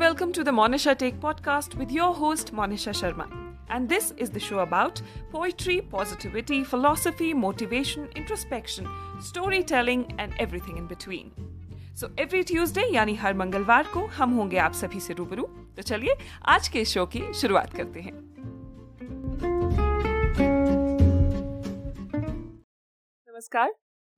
welcome to the Monisha Take podcast with your host Monisha Sharma. And this is the show about poetry, positivity, philosophy, motivation, introspection, storytelling and everything in between. So every Tuesday यानी हर मंगलवार को हम होंगे आप सभी से रूबरू तो चलिए आज के शो की शुरुआत करते हैं नमस्कार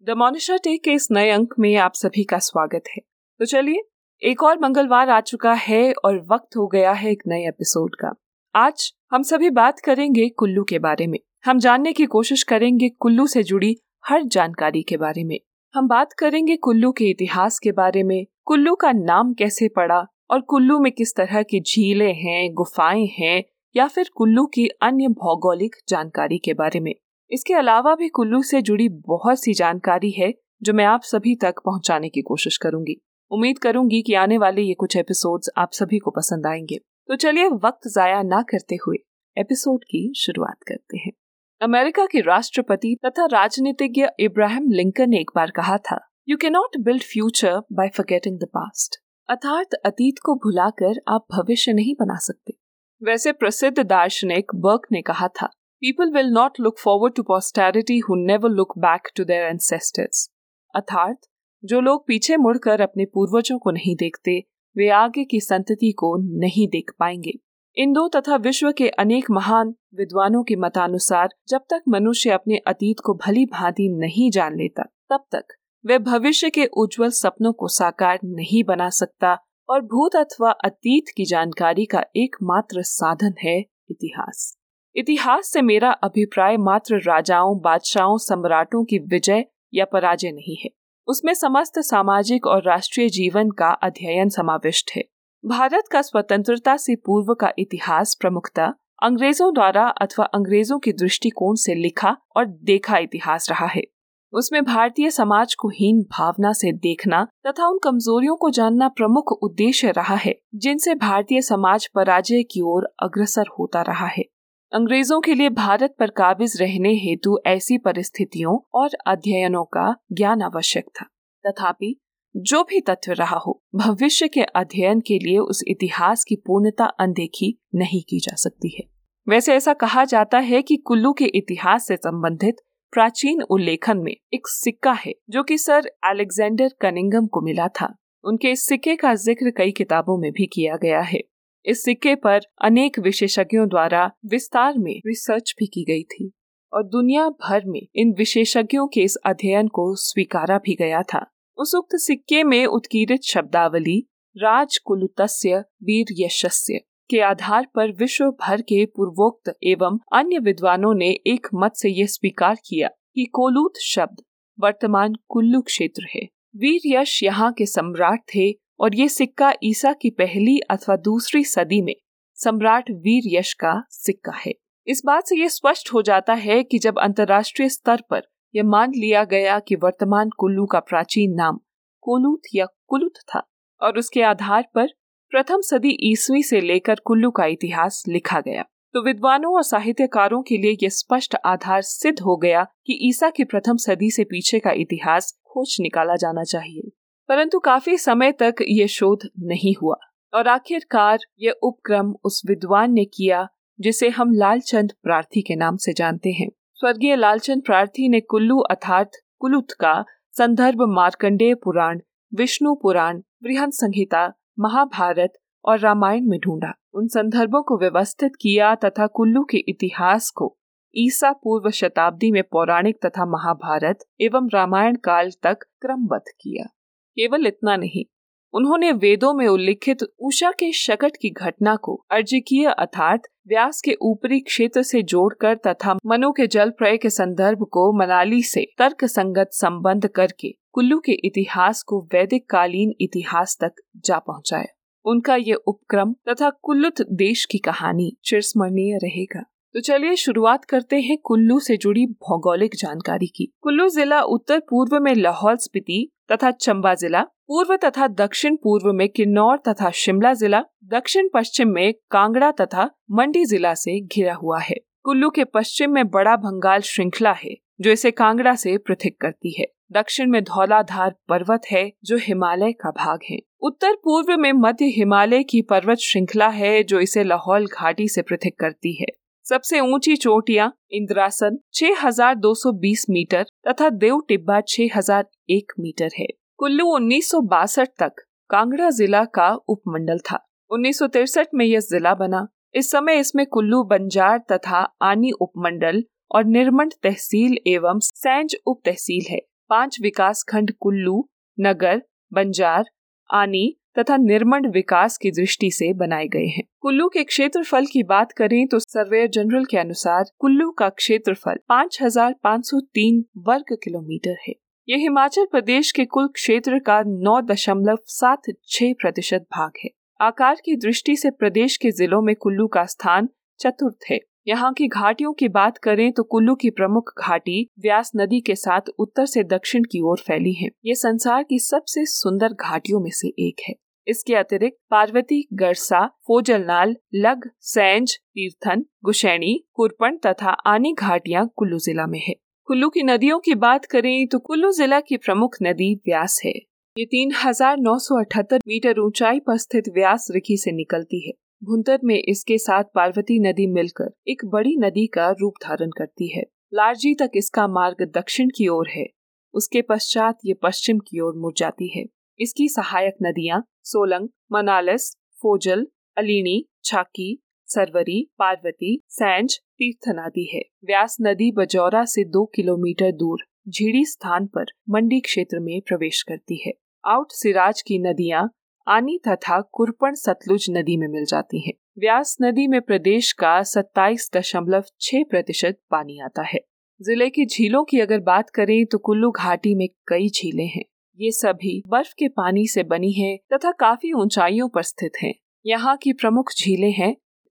द मोनिशा टेक के इस नए अंक में आप सभी का स्वागत है तो चलिए एक और मंगलवार आ चुका है और वक्त हो गया है एक नए एपिसोड का। आज हम सभी बात करेंगे कुल्लू के बारे में। हम जानने की कोशिश करेंगे कुल्लू से जुड़ी हर जानकारी के बारे में। हम बात करेंगे कुल्लू के इतिहास के बारे में, कुल्लू का नाम कैसे पड़ा और कुल्लू में किस तरह की झीलें हैं, गुफाएँ हैं या फिर कुल्लू की अन्य भौगोलिक जानकारी के बारे में। इसके अलावा भी कुल्लू से जुड़ी बहुत सी जानकारी है जो मैं आप सभी तक पहुँचाने की कोशिश करूँगी। उम्मीद करूँगी कि आने वाले ये कुछ एपिसोड्स आप सभी को पसंद आएँगे। तो चलिए वक्त जाया ना करते हुए एपिसोड की शुरुआत करते हैं। अमेरिका के राष्ट्रपति तथा राजनीतिज्ञ इब्राहिम लिंकन ने एक बार कहा था you can not build future by forgetting the past अर्थात अतीत को भुलाकर आप भविष्य नहीं बना सकते। वैसे प्रसिद्ध दार्शनिक बर्क ने कहा था people will not look forward to posterity who never look back to their ancestors अर्थात जो लोग पीछे मुड़कर अपने पूर्वजों को नहीं देखते, वे आगे की संतति को नहीं देख पाएँगे। इन दो तथा विश्व के अनेक महान विद्वानों के मतानुसार, जब तक मनुष्य अपने अतीत को भली भांति नहीं जान लेता, तब तक वह भविष्य के उज्जवल सपनों को साकार नहीं बना सकता और भूत अथवा अतीत की जानकारी का एकमात्र साधन है इतिहास। इतिहास से मेरा अभिप्राय मात्र राजाओं, बादशाहों, सम्राटों की विजय या पराजय नहीं है। उसमें समस्त सामाजिक और राष्ट्रीय जीवन का अध्ययन समाविष्ट है। भारत का स्वतंत्रता से पूर्व का इतिहास प्रमुखता अंग्रेज़ों द्वारा अथवा अंग्रेज़ों के दृष्टिकोण से लिखा और देखा इतिहास रहा है। उसमें भारतीय समाज को हीन भावना से देखना तथा उन कमजोरियों को जानना प्रमुख उद्देश्य रहा है, जिनसे भारतीय समाज पराजय की ओर अग्रसर होता रहा है। अंग्रेज़ों के लिए भारत पर काबिज रहने हेतु ऐसी परिस्थितियों और अध्ययनों का ज्ञान आवश्यक था। तथापि, जो भी तथ्य रहा हो, भविष्य के अध्ययन के लिए उस इतिहास की पूर्णता अनदेखी नहीं की जा सकती है। वैसे ऐसा कहा जाता है कि कुल्लू के इतिहास से संबंधित प्राचीन उल्लेखन में एक सिक्का है, जो कि सर अलेक्जेंडर कनिंगम को मिला था। उनके इस सिक्के का ज़िक्र कई किताबों में भी किया गया है। इस सिक्के पर अनेक विशेषज्ञों द्वारा विस्तार में रिसर्च भी की गई थी और दुनिया भर में इन विशेषज्ञों के इस अध्ययन को स्वीकारा भी गया था। उस उक्त सिक्के में उत्कीर्त शब्दावली, राजकुलुतस्य वीर यशस्य के आधार पर विश्व भर के पूर्वोक्त एवं अन्य विद्वानों ने एक मत से यह स्वीकार किया कि कोलूत शब्द वर्तमान कुल्लू क्षेत्र है। वीर यश यहाँ के सम्राट थे और ये सिक्का ईसा की पहली अथवा दूसरी सदी में सम्राट वीर यश का सिक्का है। इस बात से ये स्पष्ट हो जाता है कि जब अंतर्राष्ट्रीय स्तर पर यह मान लिया गया कि वर्तमान कुल्लू का प्राचीन नाम कोलूत या कुलुत था और उसके आधार पर प्रथम सदी ईसवी से लेकर कुल्लू का इतिहास लिखा गया तो विद्वानों और साहित्यकारों के लिए यह स्पष्ट आधार सिद्ध हो गया कि ईसा की प्रथम सदी से पीछे का इतिहास खोज निकाला जाना चाहिए। परंतु काफ़ी समय तक ये शोध नहीं हुआ। और आखिरकार ये उपक्रम उस विद्वान ने किया, जिसे हम लालचंद प्रार्थी के नाम से जानते हैं। स्वर्गीय लालचंद प्रार्थी ने कुल्लू अर्थात कुलुत का संदर्भ मार्कंडेय पुराण, विष्णु पुराण, बृहन संहिता, महाभारत और रामायण में ढूंढा। उन संदर्भों को व्यवस्थित किया तथा कुल्लू के इतिहास को ईसा पूर्व शताब्दी में पौराणिक तथा महाभारत एवं रामायण काल तक क्रमबद्ध किया। केवल इतना नहीं, उन्होंने वेदों में उल्लिखित उषा के शकट की घटना को अर्जिकीय अर्थात व्यास के ऊपरी क्षेत्र से जोड़कर तथा मनु के जल प्रय के संदर्भ को मनाली से तर्क संगत संबंध करके कुल्लू के इतिहास को वैदिक कालीन इतिहास तक जा पहुँचाया। उनका ये उपक्रम तथा कुल्लुत देश की कहानी चिरस्मरणीय रहेगा। तो चलिए शुरुआत करते हैं कुल्लू से जुड़ी भौगोलिक जानकारी की। कुल्लू जिला उत्तर पूर्व में लाहौल स्पीति तथा चंबा जिला, पूर्व तथा दक्षिण पूर्व में किन्नौर तथा शिमला जिला, दक्षिण पश्चिम में कांगड़ा तथा मंडी जिला से घिरा हुआ है। कुल्लू के पश्चिम में बड़ा भंगाल श्रृंखला है, जो इसे कांगड़ा से पृथक करती है। दक्षिण में धौलाधार पर्वत है, जो हिमालय का भाग है। उत्तर पूर्व में मध्य हिमालय की पर्वत श्रृंखला है, जो इसे लाहौल घाटी से पृथक करती है। सबसे ऊँची चोटियाँ इंद्रासन 6,220 मीटर तथा देव टिब्बा 6,001 मीटर है। कुल्लू उन्नीस सौ बासठ तक कांगड़ा जिला का उपमंडल था। उन्नीस में यह जिला बना। इस समय इसमें कुल्लू बंजार तथा आनी उपमंडल और निर्मंड तहसील एवं सैंज उप तहसील है। पाँच विकास खंड कुल्लू नगर बंजार आनी तथा निर्मंड विकास की दृष्टि से बनाए गए हैं। कुल्लू के क्षेत्रफल की बात करें तो सर्वेयर जनरल के अनुसार कुल्लू का क्षेत्रफल 5,503 वर्ग किलोमीटर है। ये हिमाचल प्रदेश के कुल क्षेत्र का नौ दशमलव सात छह प्रतिशत भाग है। आकार की दृष्टि से प्रदेश के जिलों में कुल्लू का स्थान चतुर्थ है। यहाँ की घाटियों की बात करें तो कुल्लू की प्रमुख घाटी व्यास नदी के साथ उत्तर से दक्षिण की ओर फैली है। ये संसार की सबसे सुंदर घाटियों में से एक है। इसके अतिरिक्त पार्वती, गरसा, फोजलनाल, लग, सैंज तीर्थन गुशैनी कुरपन तथा आनी घाटियाँ कुल्लू जिला में है। कुल्लू की नदियों की बात करें तो कुल्लू जिला की प्रमुख नदी व्यास है। ये तीन हज़ार नौ सौ अठहत्तर मीटर ऊंचाई पर स्थित व्यास रिखी से निकलती है। भुंतर में इसके साथ पार्वती नदी मिलकर एक बड़ी नदी का रूप धारण करती है। लारजी तक इसका मार्ग दक्षिण की ओर है। उसके पश्चात ये पश्चिम की ओर मुड़ जाती है। इसकी सहायक नदियाँ सोलंग, मनालस, फोजल अलीनी छाकी सरवरी, पार्वती, सैंज तीर्थ नदी है। व्यास नदी बजौरा से दो किलोमीटर दूर, झीड़ी स्थान पर मंडी क्षेत्र में प्रवेश करती है। आउट सिराज की नदियाँ आनी तथा कुरपन सतलुज नदी में मिल जाती हैं। व्यास नदी में प्रदेश का सत्ताईस दशमलव छह प्रतिशत पानी आता है। ज़िले की झीलों की अगर बात करें तो कुल्लू घाटी में कई झीलें हैं। ये सभी बर्फ़ के पानी से बनी हैं तथा काफ़ी ऊंचाइयों पर स्थित हैं। यहाँ की प्रमुख झीलें हैं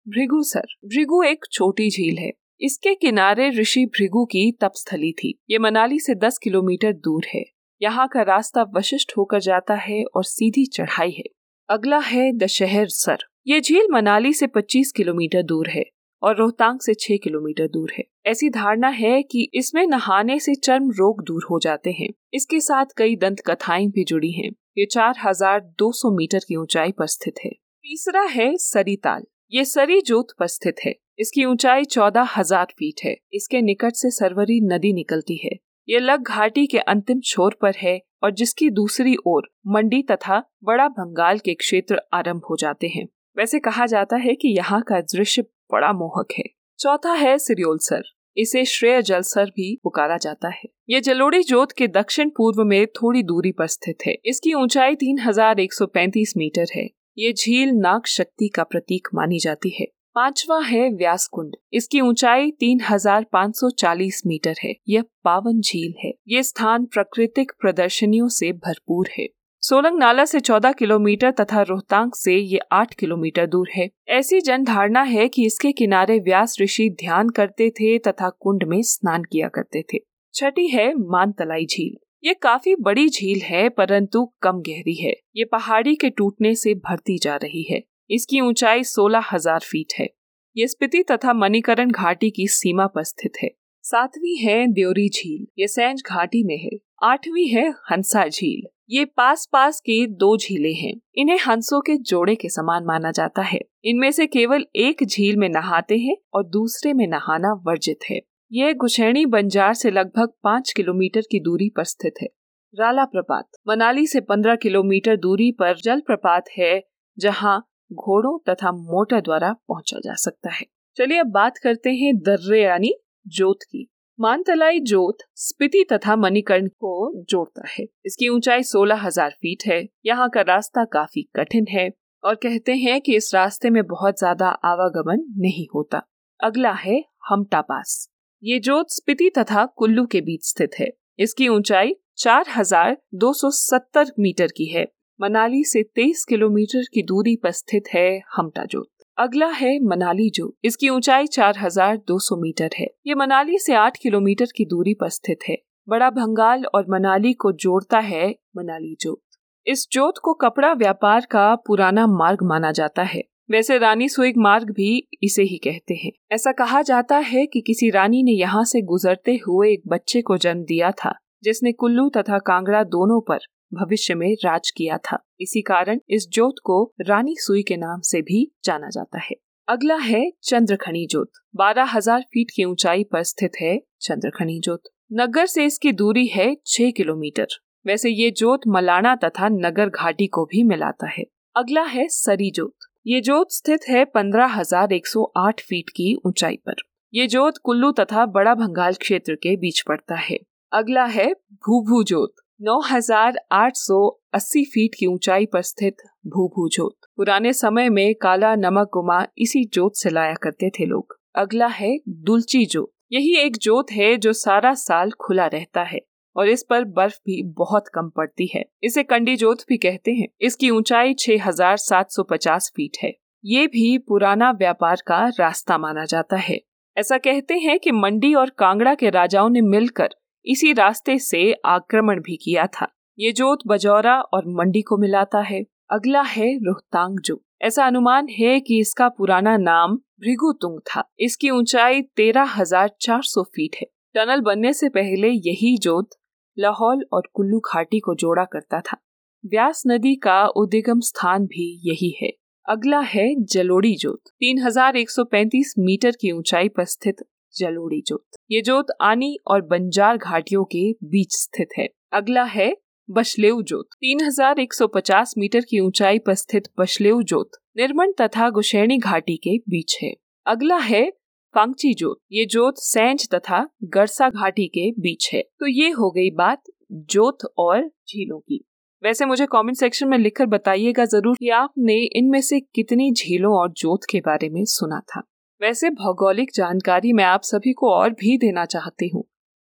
भृगुसर। भृगु एक छोटी झील है। इसके किनारे ऋषि भृगु की तपस्थली थी। ये मनाली से 10 किलोमीटर दूर है। यहाँ का रास्ता वशिष्ठ होकर जाता है और सीधी चढ़ाई है। अगला है दशहर सर। ये झील मनाली से 25 किलोमीटर दूर है। और रोहतांग से छह किलोमीटर दूर है। ऐसी धारणा है कि इसमें नहाने से चर्म रोग दूर हो जाते हैं। इसके साथ कई दंत कथाएँ भी जुड़ी हैं। ये 4200 मीटर की ऊंचाई पर स्थित है। तीसरा है सरिताल ये सरी जोत पर स्थित है। इसकी ऊंचाई चौदह हज़ार फीट है। इसके निकट से सरवरी नदी निकलती है। ये लग घाटी के अंतिम छोर पर है और जिसकी दूसरी ओर मंडी तथा बड़ा बंगाल के क्षेत्र आरंभ हो जाते हैं। वैसे कहा जाता है कि यहाँ का दृश्य बड़ा मोहक है। चौथा है सिरियोल सर। इसे श्रेय जलसर भी पुकारा जाता है। ये जलोड़ी जोत के दक्षिण पूर्व में थोड़ी दूरी पर स्थित है। इसकी ऊंचाई 3135 मीटर है। ये झील नाग शक्ति का प्रतीक मानी जाती है। पांचवा है व्यास कुंड इसकी ऊंचाई 3540 मीटर है। यह पावन झील है। ये स्थान प्राकृतिक प्रदर्शनियों से भरपूर है। सोलंग नाला से 14 किलोमीटर तथा रोहतांग से ये 8 किलोमीटर दूर है। ऐसी जन धारणा है कि इसके किनारे व्यास ऋषि ध्यान करते थे तथा कुंड में स्नान किया करते थे। छठी है मानतलाई झील। ये काफ़ी बड़ी झील है, परंतु कम गहरी है। ये पहाड़ी के टूटने से भरती जा रही है। इसकी ऊंचाई सोलह हज़ार फीट है। ये स्पिति तथा मणिकरण घाटी की सीमा पर स्थित है। सातवीं है द्योरी झील। ये सैंज घाटी में है। आठवीं है हंसा झील। ये पास पास की दो झीलें हैं। इन्हें हंसों के जोड़े के समान माना जाता है। इनमें से केवल एक झील में नहाते हैं और दूसरे में नहाना वर्जित है। यह गुशैनी बंजार से लगभग पाँच किलोमीटर की दूरी पर स्थित है। राला प्रपात मनाली से पंद्रह किलोमीटर दूरी पर जल प्रपात है, जहाँ घोड़ों तथा मोटर द्वारा पहुँचा जा सकता है। चलिए अब बात करते हैं दर्रे यानी जोत की। मानतलाई जोत स्पिति तथा मणिकर्ण को जोड़ता है। इसकी ऊंचाई सोलह हज़ार फीट है। यहाँ का रास्ता काफ़ी कठिन है और कहते हैं कि इस रास्ते में बहुत ज़्यादा आवागमन नहीं होता। अगला है हमटा पास ये जोत स्पिति तथा कुल्लू के बीच स्थित है। इसकी ऊंचाई 4,270 मीटर की है। मनाली से 23 किलोमीटर की दूरी पर स्थित है हमटा जोत। अगला है मनाली जोत इसकी ऊंचाई 4,200 मीटर है। ये मनाली से 8 किलोमीटर की दूरी पर स्थित है। बड़ा भंगाल और मनाली को जोड़ता है मनाली जोत इस जोत को कपड़ा व्यापार का पुराना मार्ग माना जाता है। वैसे रानी सुइग मार्ग भी इसे ही कहते हैं। ऐसा कहा जाता है कि किसी रानी ने यहाँ से गुजरते हुए एक बच्चे को जन्म दिया था जिसने कुल्लू तथा कांगड़ा दोनों पर भविष्य में राज किया था। इसी कारण इस जोत को रानी सुई के नाम से भी जाना जाता है। अगला है चंद्रखनी जोत बारह हज़ार फीट की ऊंचाई पर स्थित है चंद्रखनी जोत नगर से इसकी दूरी है छह किलोमीटर। वैसे ये जोत मलाना तथा नगर घाटी को भी मिलाता है। अगला है सरी जोत ये जोत स्थित है पंद्रह हज़ार एक सौ आठ फीट की ऊंचाई पर। ये जोत कुल्लू तथा बड़ा भंगाल क्षेत्र के बीच पड़ता है। अगला है भूभू जोत 9,880 फीट की ऊंचाई पर स्थित भूभू जोत। पुराने समय में काला नमक गुमा इसी जोत से लाया करते थे लोग। अगला है दुलची जोत। यही एक जोत है जो सारा साल खुला रहता है और इस पर बर्फ़ भी बहुत कम पड़ती है। इसे कंडी जोत भी कहते हैं। इसकी ऊंचाई 6,750 फीट है। ये भी पुराना व्यापार का रास्ता माना जाता है। ऐसा कहते हैं कि मंडी और कांगड़ा के राजाओं ने मिलकर इसी रास्ते से आक्रमण भी किया था। ये जोत बजौरा और मंडी को मिलाता है। अगला है रोहतांग जो ऐसा अनुमान है कि इसका पुराना नाम भृगुतुंग था। इसकी ऊंचाई तेरह हज़ार चार सौ फीट है। टनल बनने से पहले यही जोत लाहौल और कुल्लू घाटी को जोड़ा करता था। व्यास नदी का उद्गम स्थान भी यही है। अगला है जलोड़ी जोत। 3135 मीटर की ऊंचाई पर स्थित जलोड़ी जोत। ये जोत आनी और बंजार घाटियों के बीच स्थित है। अगला है बशलेव जोत। 3150 मीटर की ऊंचाई पर स्थित बशलेव जोत निर्मण तथा गुशैणी घाटी के बीच है। अगला है पांगची जोत। ये जोत सैंज तथा गरसा घाटी के बीच है। तो ये हो गई बात जोत और झीलों की। वैसे मुझे कमेंट सेक्शन में लिखकर बताइएगा ज़रूर कि आपने इनमें से कितनी झीलों और जोत के बारे में सुना था। वैसे भौगोलिक जानकारी मैं आप सभी को और भी देना चाहती हूँ,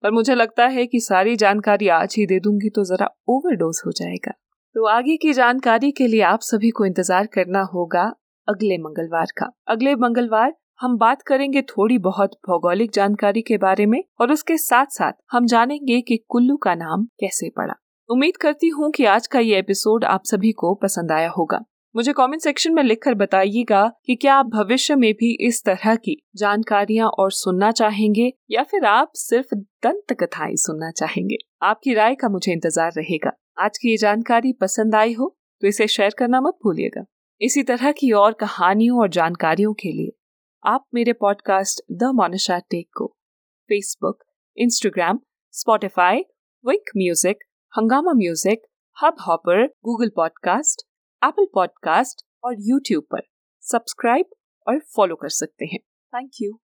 पर मुझे लगता है कि सारी जानकारी आज ही दे दूँगी तो जरा ओवरडोज हो जाएगा। तो आगे की जानकारी के लिए आप सभी को इंतज़ार करना होगा अगले मंगलवार का। अगले मंगलवार हम बात करेंगे थोड़ी बहुत भौगोलिक जानकारी के बारे में और उसके साथ साथ हम जानेंगे कि कुल्लू का नाम कैसे पड़ा। उम्मीद करती हूँ कि आज का ये एपिसोड आप सभी को पसंद आया होगा। मुझे कमेंट सेक्शन में लिखकर बताइएगा कि क्या आप भविष्य में भी इस तरह की जानकारियाँ और सुनना चाहेंगे या फिर आप सिर्फ़ दंत कथाएँ सुनना चाहेंगे। आपकी राय का मुझे इंतज़ार रहेगा। आज की ये जानकारी पसंद आई हो तो इसे शेयर करना मत भूलिएगा। इसी तरह की और कहानियों और जानकारियों के लिए आप मेरे पॉडकास्ट द मोनिशा टेक को Facebook Instagram Spotify Wink music Hungama music Hubhopper Google podcast Apple podcast और यूट्यूब पर। सब्सक्राइब और फॉलो कर सकते हैं। Thank you